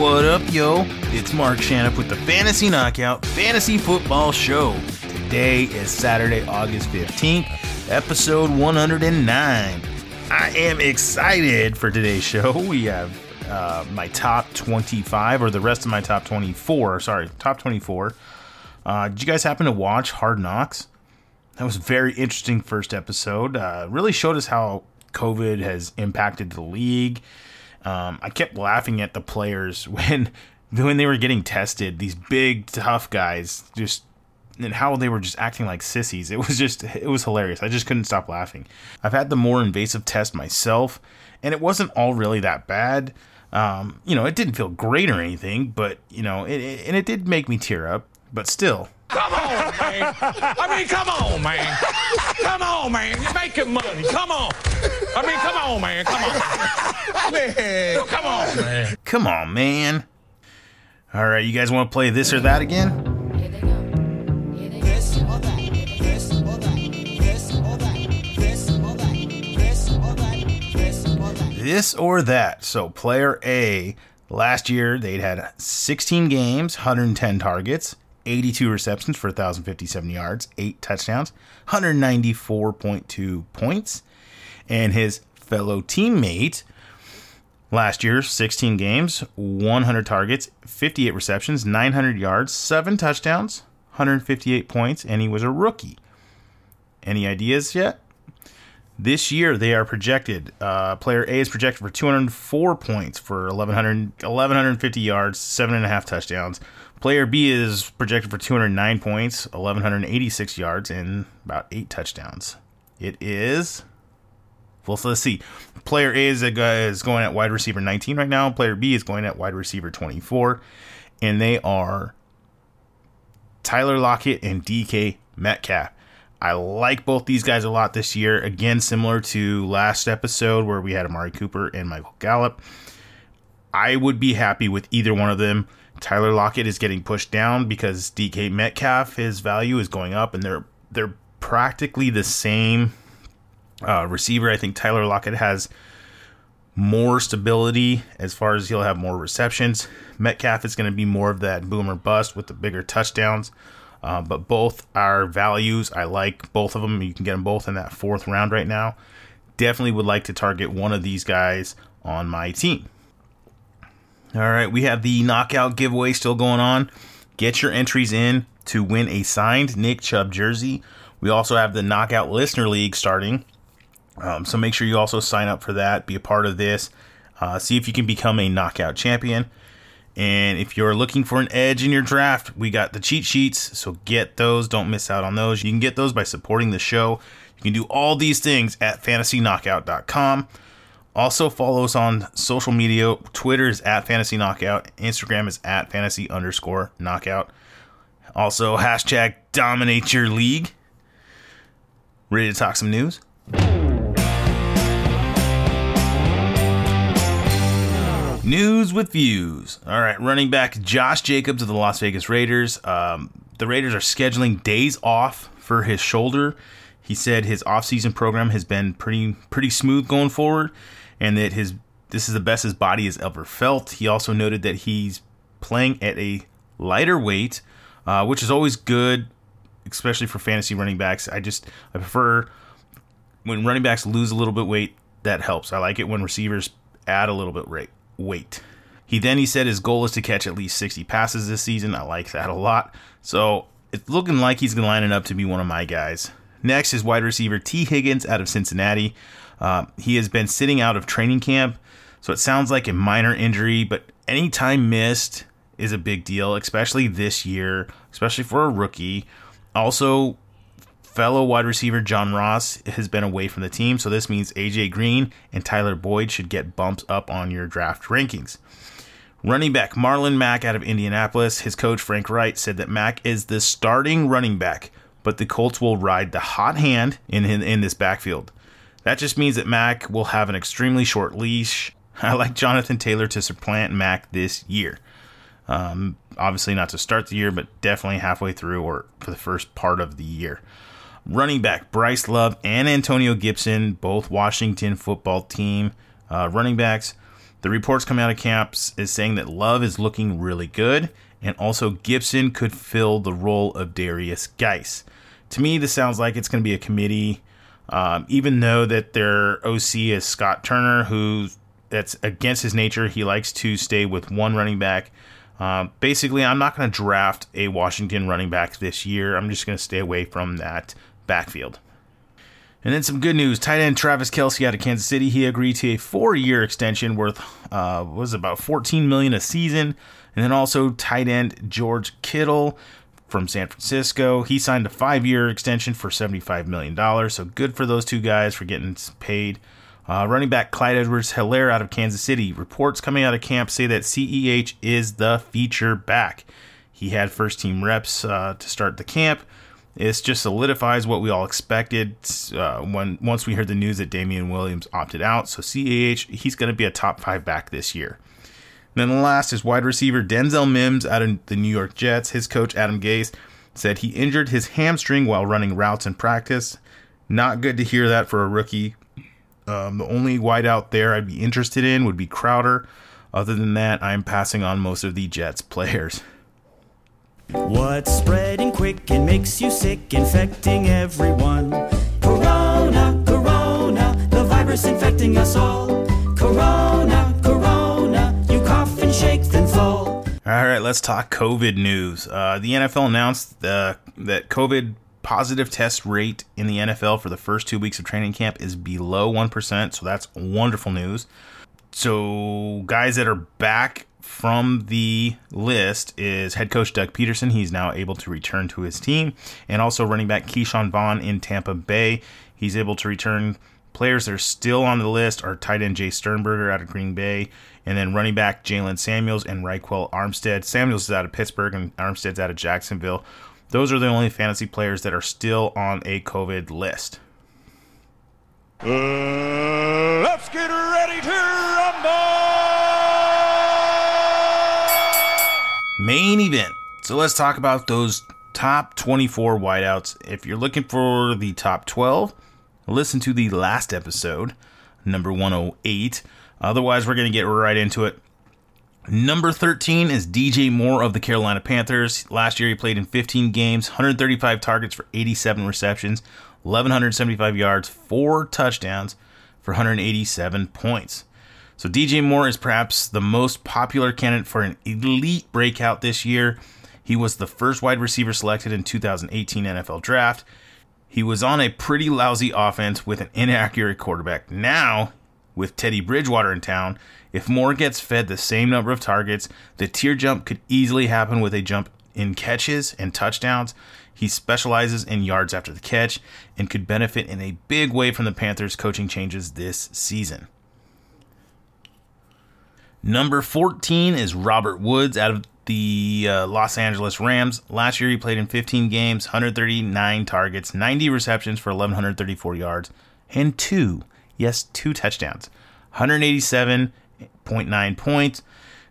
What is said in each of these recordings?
What up, yo? It's Mark Shannon with the Fantasy Knockout Fantasy Football Show. Today is Saturday, August 15th, episode 109. I am excited for today's show. We have uh, my top 25, or the rest of my top 24. Sorry, top 24. Uh, did you guys happen to watch Hard Knocks? That was very interesting first episode. Uh, really showed us how COVID has impacted the league. Um, I kept laughing at the players when when they were getting tested. These big tough guys just and how they were just acting like sissies. It was just it was hilarious. I just couldn't stop laughing. I've had the more invasive test myself, and it wasn't all really that bad. Um, you know, it didn't feel great or anything, but you know, it, it, and it did make me tear up. But still, Come on, man. I mean, come on, man. Come on, man. You're making money. Come on. I mean, come on, man. Come on. Man, come on, man. come on, man. All right, you guys want to play this or that again? Here they go. Here they This or that, this or that, this or that, this or that, this or that, this or that. this or that. So, player A, last year they'd had 16 games, 110 targets, 82 receptions for 1,057 yards, 8 touchdowns, 194.2 points. And his fellow teammate, last year, 16 games, 100 targets, 58 receptions, 900 yards, 7 touchdowns, 158 points, and he was a rookie. Any ideas yet? This year, they are projected. Uh, player A is projected for 204 points for 1100, 1150 yards, seven and a half touchdowns. Player B is projected for 209 points, 1186 yards, and about eight touchdowns. It is. Well, so let's see. Player A is, a is going at wide receiver 19 right now. Player B is going at wide receiver 24, and they are Tyler Lockett and DK Metcalf. I like both these guys a lot this year. Again, similar to last episode where we had Amari Cooper and Michael Gallup. I would be happy with either one of them. Tyler Lockett is getting pushed down because DK Metcalf, his value is going up, and they're they're practically the same uh, receiver. I think Tyler Lockett has more stability as far as he'll have more receptions. Metcalf is going to be more of that boomer bust with the bigger touchdowns. Uh, but both are values. I like both of them. You can get them both in that fourth round right now. Definitely would like to target one of these guys on my team. All right, we have the knockout giveaway still going on. Get your entries in to win a signed Nick Chubb jersey. We also have the Knockout Listener League starting. Um, so make sure you also sign up for that, be a part of this, uh, see if you can become a knockout champion. And if you're looking for an edge in your draft, we got the cheat sheets. So get those. Don't miss out on those. You can get those by supporting the show. You can do all these things at fantasyknockout.com. Also, follow us on social media. Twitter is at fantasy knockout. Instagram is at fantasy underscore knockout. Also, hashtag dominate your league. Ready to talk some news? News with views. All right, running back Josh Jacobs of the Las Vegas Raiders. Um, the Raiders are scheduling days off for his shoulder. He said his offseason program has been pretty pretty smooth going forward, and that his this is the best his body has ever felt. He also noted that he's playing at a lighter weight, uh, which is always good, especially for fantasy running backs. I just I prefer when running backs lose a little bit weight. That helps. I like it when receivers add a little bit rate weight. He then he said his goal is to catch at least 60 passes this season. I like that a lot. So it's looking like he's it up to be one of my guys. Next is wide receiver Tee Higgins out of Cincinnati. Uh, he has been sitting out of training camp, so it sounds like a minor injury, but any time missed is a big deal, especially this year, especially for a rookie. Also, fellow wide receiver John Ross has been away from the team, so this means AJ Green and Tyler Boyd should get bumps up on your draft rankings. Running back Marlon Mack out of Indianapolis, his coach Frank Reich said that Mack is the starting running back, but the Colts will ride the hot hand in, in, in this backfield. That just means that Mack will have an extremely short leash. I like Jonathan Taylor to supplant Mack this year. Um, obviously, not to start the year, but definitely halfway through or for the first part of the year. Running back Bryce Love and Antonio Gibson, both Washington football team uh, running backs. The reports coming out of camps is saying that Love is looking really good, and also Gibson could fill the role of Derrius Guice. To me, this sounds like it's going to be a committee, um, even though that their OC is Scott Turner, who that's against his nature. He likes to stay with one running back. Um, basically, I'm not going to draft a Washington running back this year. I'm just going to stay away from that backfield. And then some good news. Tight end Travis Kelce out of Kansas City. He agreed to a four-year extension worth uh, was about 14 million a season. And then also tight end George Kittle from San Francisco. He signed a five-year extension for 75 million dollars. So good for those two guys for getting paid. Uh, running back Clyde Edwards Helaire out of Kansas City. Reports coming out of camp say that CEH is the feature back. He had first team reps uh, to start the camp. This just solidifies what we all expected uh, when once we heard the news that Damien Williams opted out. So CAH, he's going to be a top five back this year. And then the last is wide receiver Denzel Mims out of the New York Jets. His coach Adam Gase said he injured his hamstring while running routes in practice. Not good to hear that for a rookie. Um, the only wideout there I'd be interested in would be Crowder. Other than that, I'm passing on most of the Jets players. What's spreading quick and makes you sick, infecting everyone? Corona, corona, the virus infecting us all. Corona, corona, you cough and shake, then fall. All right, let's talk COVID news. Uh, the NFL announced uh, that COVID positive test rate in the NFL for the first two weeks of training camp is below 1%, so that's wonderful news. So, guys that are back from the list is head coach Doug Pederson. He's now able to return to his team. And also running back Ke'Shawn Vaughn in Tampa Bay. He's able to return. Players that are still on the list are tight end Jace Sternberger out of Green Bay, and then running back Jaylen Samuels and Ryquell Armstead. Samuels is out of Pittsburgh, and Armstead's out of Jacksonville. Those are the only fantasy players that are still on a COVID list. Uh, let's get ready to main event. So let's talk about those top 24 wideouts. If you're looking for the top 12, listen to the last episode, number 108. Otherwise, we're going to get right into it. Number 13 is DJ Moore of the Carolina Panthers. Last year, he played in 15 games, 135 targets for 87 receptions, 1,175 yards, four touchdowns for 187 points. So DJ Moore is perhaps the most popular candidate for an elite breakout this year. He was the first wide receiver selected in 2018 NFL draft. He was on a pretty lousy offense with an inaccurate quarterback. Now, with Teddy Bridgewater in town, if Moore gets fed the same number of targets, the tier jump could easily happen with a jump in catches and touchdowns. He specializes in yards after the catch and could benefit in a big way from the Panthers' coaching changes this season. Number 14 is Robert Woods out of the uh, Los Angeles Rams. Last year, he played in 15 games, 139 targets, 90 receptions for 1,134 yards, and two, yes, two touchdowns, 187.9 points.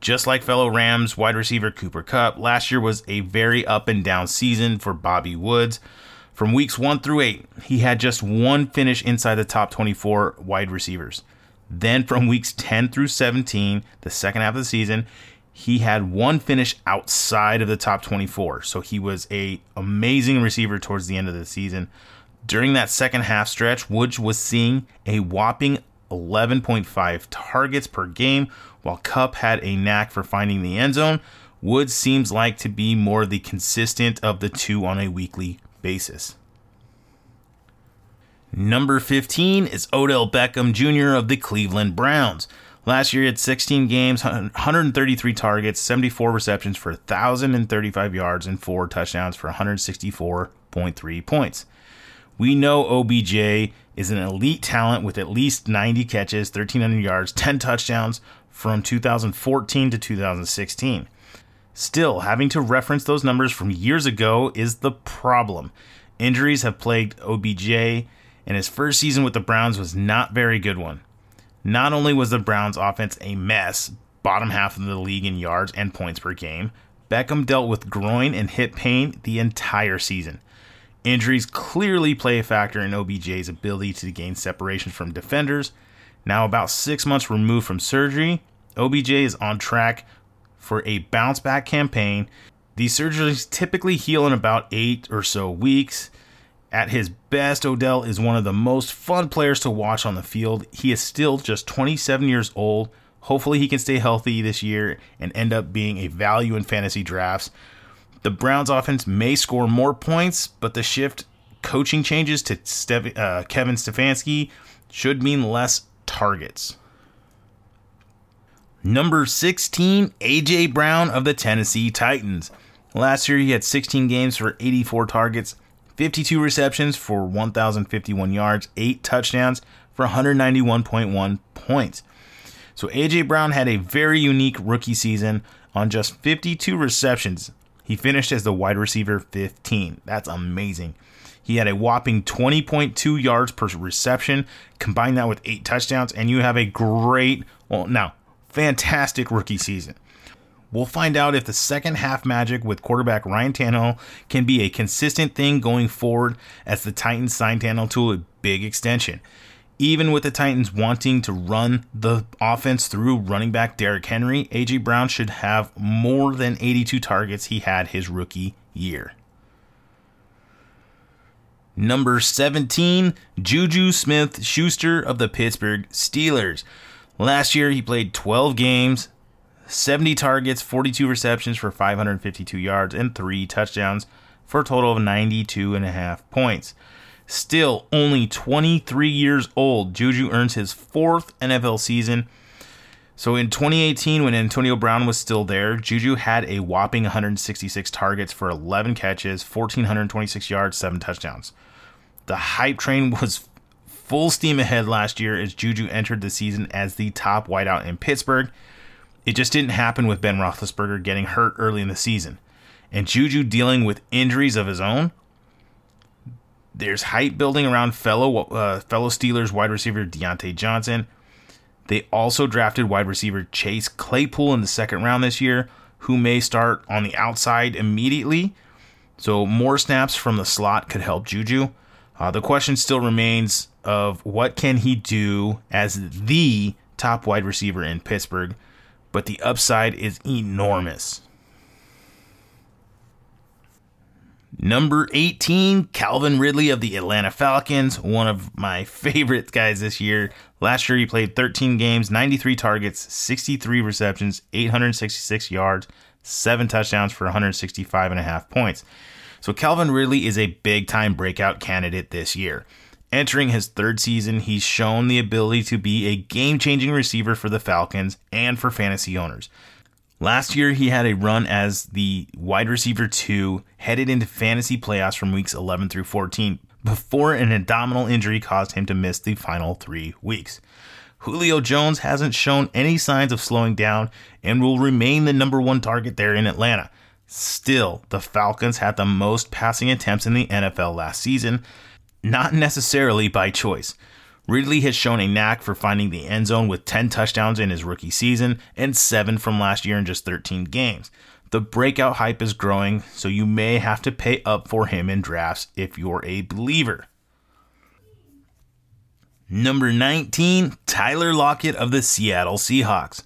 Just like fellow Rams wide receiver Cooper Kupp, last year was a very up and down season for Bobby Woods. From weeks 1 through 8, he had just one finish inside the top 24 wide receivers. Then from weeks 10 through 17, the second half of the season, he had one finish outside of the top 24. So he was a amazing receiver towards the end of the season. During that second half stretch, Woods was seeing a whopping 11.5 targets per game, while Kupp had a knack for finding the end zone. Woods seems like to be more the consistent of the two on a weekly basis. Number 15 is Odell Beckham Jr. of the Cleveland Browns. Last year, he had 16 games, 133 targets, 74 receptions for 1,035 yards, and four touchdowns for 164.3 points. We know OBJ is an elite talent with at least 90 catches, 1,300 yards, 10 touchdowns from 2014 to 2016. Still, having to reference those numbers from years ago is the problem. Injuries have plagued OBJ, and his first season with the Browns was not very good one. Not only was the Browns offense a mess, bottom half of the league in yards and points per game, Beckham dealt with groin and hip pain the entire season. Injuries clearly play a factor in OBJ's ability to gain separation from defenders. Now, about six months removed from surgery, OBJ is on track for a bounce back campaign. These surgeries typically heal in about eight or so weeks. At his best, Odell is one of the most fun players to watch on the field. He is still just 27 years old. Hopefully, he can stay healthy this year and end up being a value in fantasy drafts. The Browns offense may score more points, but the shift coaching changes to uh, Kevin Stefanski should mean less targets. Number 16, AJ Brown of the Tennessee Titans. Last year, he had 16 games for 84 targets, 52 receptions for 1,051 yards, 8 touchdowns for 191.1 points. So AJ Brown had a very unique rookie season on just 52 receptions. He finished as the wide receiver 15. That's amazing. He had a whopping 20.2 yards per reception. Combine that with eight touchdowns, and you have a great, well, now, fantastic rookie season. We'll find out if the second half magic with quarterback Ryan Tannehill can be a consistent thing going forward as the Titans signed Tannehill to a big extension. Even with the Titans wanting to run the offense through running back Derrick Henry, AJ Brown should have more than 82 targets he had his rookie year. Number 17, Juju Smith Schuster of the Pittsburgh Steelers. Last year, he played 12 games, 70 targets, 42 receptions for 552 yards, and three touchdowns for a total of 92 and a half points. Still only 23 years old, Juju earns his fourth NFL season. So in 2018, when Antonio Brown was still there, Juju had a whopping 166 targets for 11 catches, 1,426 yards, 7 touchdowns. The hype train was full steam ahead last year as Juju entered the season as the top wideout in Pittsburgh. It just didn't happen with Ben Roethlisberger getting hurt early in the season. And Juju dealing with injuries of his own. There's hype building around fellow uh, fellow Steelers wide receiver Diontae Johnson. They also drafted wide receiver Chase Claypool in the second round this year, who may start on the outside immediately. So more snaps from the slot could help Juju. Uh, the question still remains of what can he do as the top wide receiver in Pittsburgh, but the upside is enormous. Number 18, Calvin Ridley of the Atlanta Falcons, one of my favorite guys this year. Last year, he played 13 games, 93 targets, 63 receptions, 866 yards, 7 touchdowns for 165 and a half points. So, Calvin Ridley is a big time breakout candidate this year. Entering his third season, he's shown the ability to be a game changing receiver for the Falcons and for fantasy owners. Last year, he had a run as the wide receiver two, headed into fantasy playoffs from weeks 11 through 14, before an abdominal injury caused him to miss the final three weeks. Julio Jones hasn't shown any signs of slowing down and will remain the number one target there in Atlanta. Still, the Falcons had the most passing attempts in the NFL last season, not necessarily by choice. Ridley has shown a knack for finding the end zone with 10 touchdowns in his rookie season and 7 from last year in just 13 games. The breakout hype is growing, so you may have to pay up for him in drafts if you're a believer. Number 19, Tyler Lockett of the Seattle Seahawks.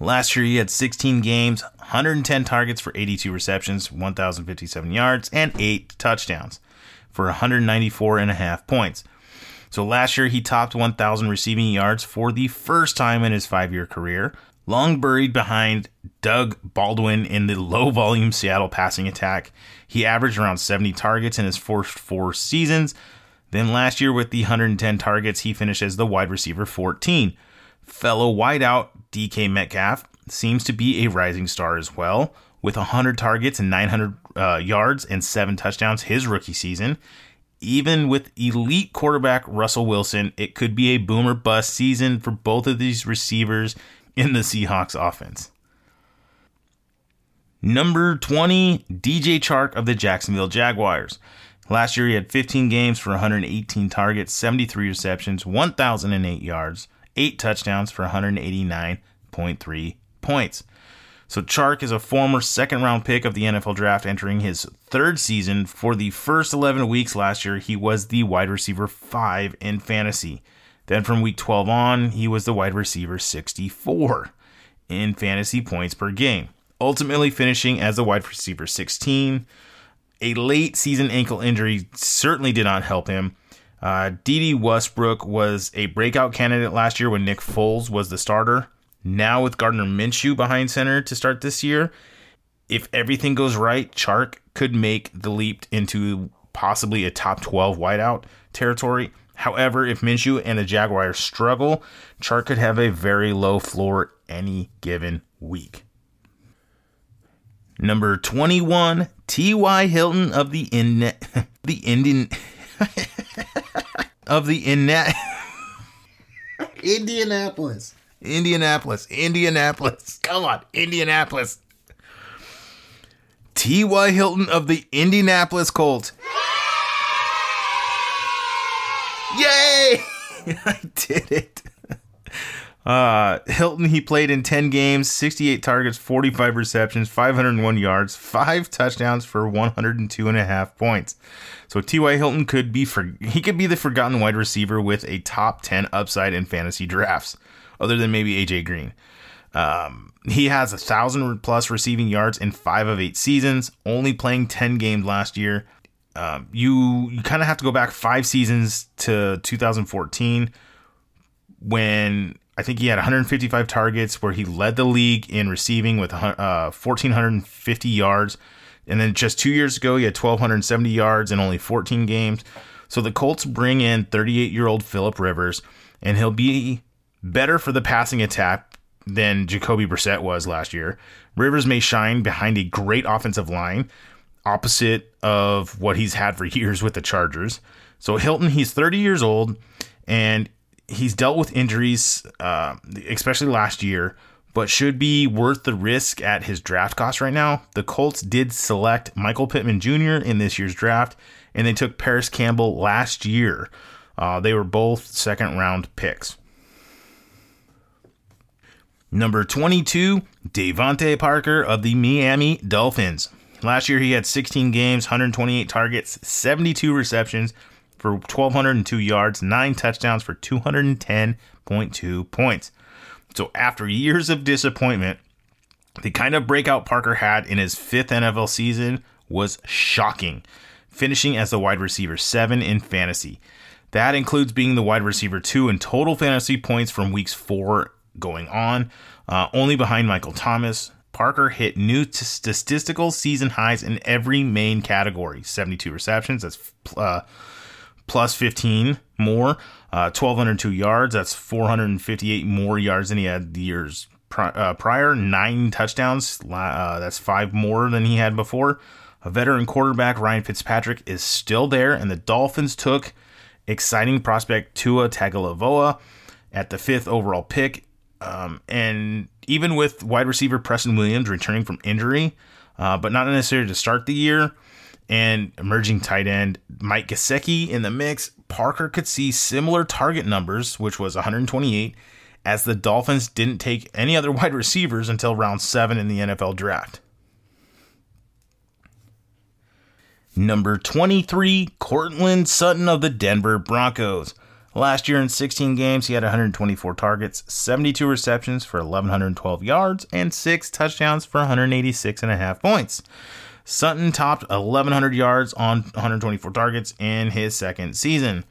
Last year, he had 16 games, 110 targets for 82 receptions, 1,057 yards, and 8 touchdowns for 194 and a half points. So last year, he topped 1,000 receiving yards for the first time in his five year career, long buried behind Doug Baldwin in the low volume Seattle passing attack. He averaged around 70 targets in his first four seasons. Then last year, with the 110 targets, he finished as the wide receiver 14. Fellow wideout DK Metcalf seems to be a rising star as well, with 100 targets and 900 uh, yards and seven touchdowns his rookie season. Even with elite quarterback Russell Wilson, it could be a boomer bust season for both of these receivers in the Seahawks offense. Number 20, DJ Chark of the Jacksonville Jaguars. Last year, he had 15 games for 118 targets, 73 receptions, 1,008 yards, 8 touchdowns for 189.3 points. So Chark is a former second round pick of the NFL draft entering his third season. For the first 11 weeks last year, he was the wide receiver 5 in fantasy. Then from week 12 on, he was the wide receiver 64. in fantasy points per game, ultimately finishing as the wide receiver 16. A late season ankle injury certainly did not help him. Uh, Dede Westbrook was a breakout candidate last year when Nick Foles was the starter. Now with Gardner Minshew behind center to start this year, if everything goes right, Chark could make the leap into possibly a top 12 wideout territory. However, if Minshew and the Jaguars struggle, Chark could have a very low floor any given week. Number 21, T.Y. Hilton of the in the Indian of the in Indianapolis. Indianapolis, Indianapolis. Come on, Indianapolis. T.Y. Hilton of the Indianapolis Colts. Yay! I did it. Uh, Hilton, he played in 10 games, 68 targets, 45 receptions, 501 yards, 5 touchdowns for 102 and a half points. So T.Y. Hilton could be for he could be the forgotten wide receiver with a top 10 upside in fantasy drafts, other than maybe AJ Green. Um, he has a thousand plus receiving yards in five of eight seasons, only playing 10 games last year. Um, you you kind of have to go back five seasons to 2014 when I think he had 155 targets, where he led the league in receiving with uh, 1,450 yards. And then just two years ago, he had 1,270 yards in only 14 games. So the Colts bring in 38 year old Philip Rivers, and he'll be better for the passing attack than Jacoby Brissett was last year. Rivers may shine behind a great offensive line, opposite of what he's had for years with the Chargers. So Hilton, he's 30 years old, and he's dealt with injuries, uh, especially last year, but should be worth the risk at his draft cost right now. The Colts did select Michael Pittman Jr. in this year's draft, and they took Parris Campbell last year. Uh, they were both second round picks. Number 22, DeVante Parker of the Miami Dolphins. Last year, he had 16 games, 128 targets, 72 receptions for 1,202 yards, 9 touchdowns for 210.2 points. So, after years of disappointment, the kind of breakout Parker had in his fifth NFL season was shocking, finishing as the wide receiver 7 in fantasy. That includes being the wide receiver 2 in total fantasy points from weeks 4 going on, uh, only behind Michael Thomas. Parker hit new t- statistical season highs in every main category 72 receptions, that's uh, plus 15 more, uh, 1,202 yards, that's 458 more yards than he had the years pri- uh, prior, nine touchdowns, uh, that's five more than he had before. A veteran quarterback, Ryan Fitzpatrick, is still there, and the Dolphins took exciting prospect Tua Tagovailoa at the fifth overall pick. Um, and even with wide receiver Preston Williams returning from injury, uh, but not necessarily to start the year, and emerging tight end Mike Gesicki in the mix, Parker could see similar target numbers, which was 128, as the Dolphins didn't take any other wide receivers until round seven in the NFL draft. Number 23, Courtland Sutton of the Denver Broncos. Last year in 16 games, he had 124 targets, 72 receptions for 1,112 yards, and 6 touchdowns for 186.5 points. Sutton topped 1,100 yards on 124 targets in his second season.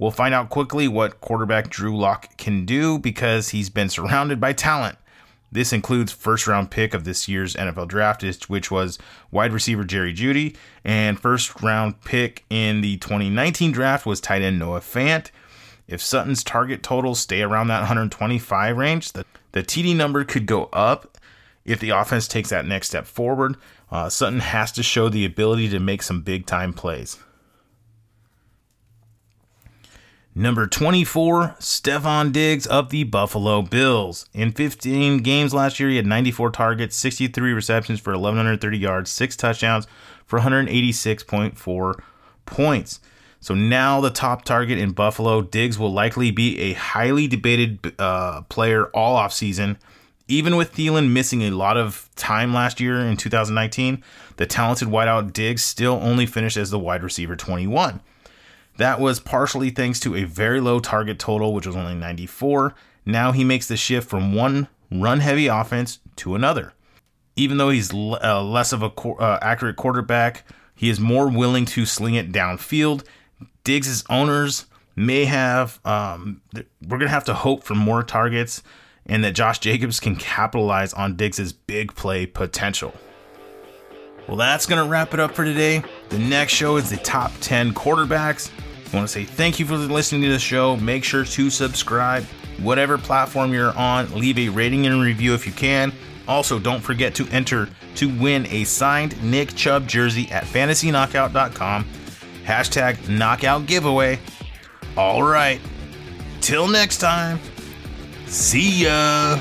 We'll find out quickly what quarterback Drew Lock can do because he's been surrounded by talent. This includes first round pick of this year's NFL draft, which was wide receiver Jerry Jeudy, and first round pick in the 2019 draft was tight end Noah Fant. If Sutton's target totals stay around that 125 range, the, the TD number could go up if the offense takes that next step forward. Uh, Sutton has to show the ability to make some big time plays. Number 24, Stefon Diggs of the Buffalo Bills. In 15 games last year, he had 94 targets, 63 receptions for 1,130 yards, 6 touchdowns for 186.4 points. So now the top target in Buffalo, Diggs will likely be a highly debated uh, player all offseason. Even with Thielen missing a lot of time last year in 2019, the talented wideout Diggs still only finished as the wide receiver 21. That was partially thanks to a very low target total, which was only 94. Now he makes the shift from one run heavy offense to another. Even though he's uh, less of a qu- uh, accurate quarterback, he is more willing to sling it downfield. Diggs' owners may have, um, we're going to have to hope for more targets and that Josh Jacobs can capitalize on Diggs' big play potential. Well, that's going to wrap it up for today. The next show is the top 10 quarterbacks. I want to say thank you for listening to the show. Make sure to subscribe, whatever platform you're on. Leave a rating and review if you can. Also, don't forget to enter to win a signed Nick Chubb jersey at fantasyknockout.com. Hashtag knockout giveaway. All right. Till next time. See ya.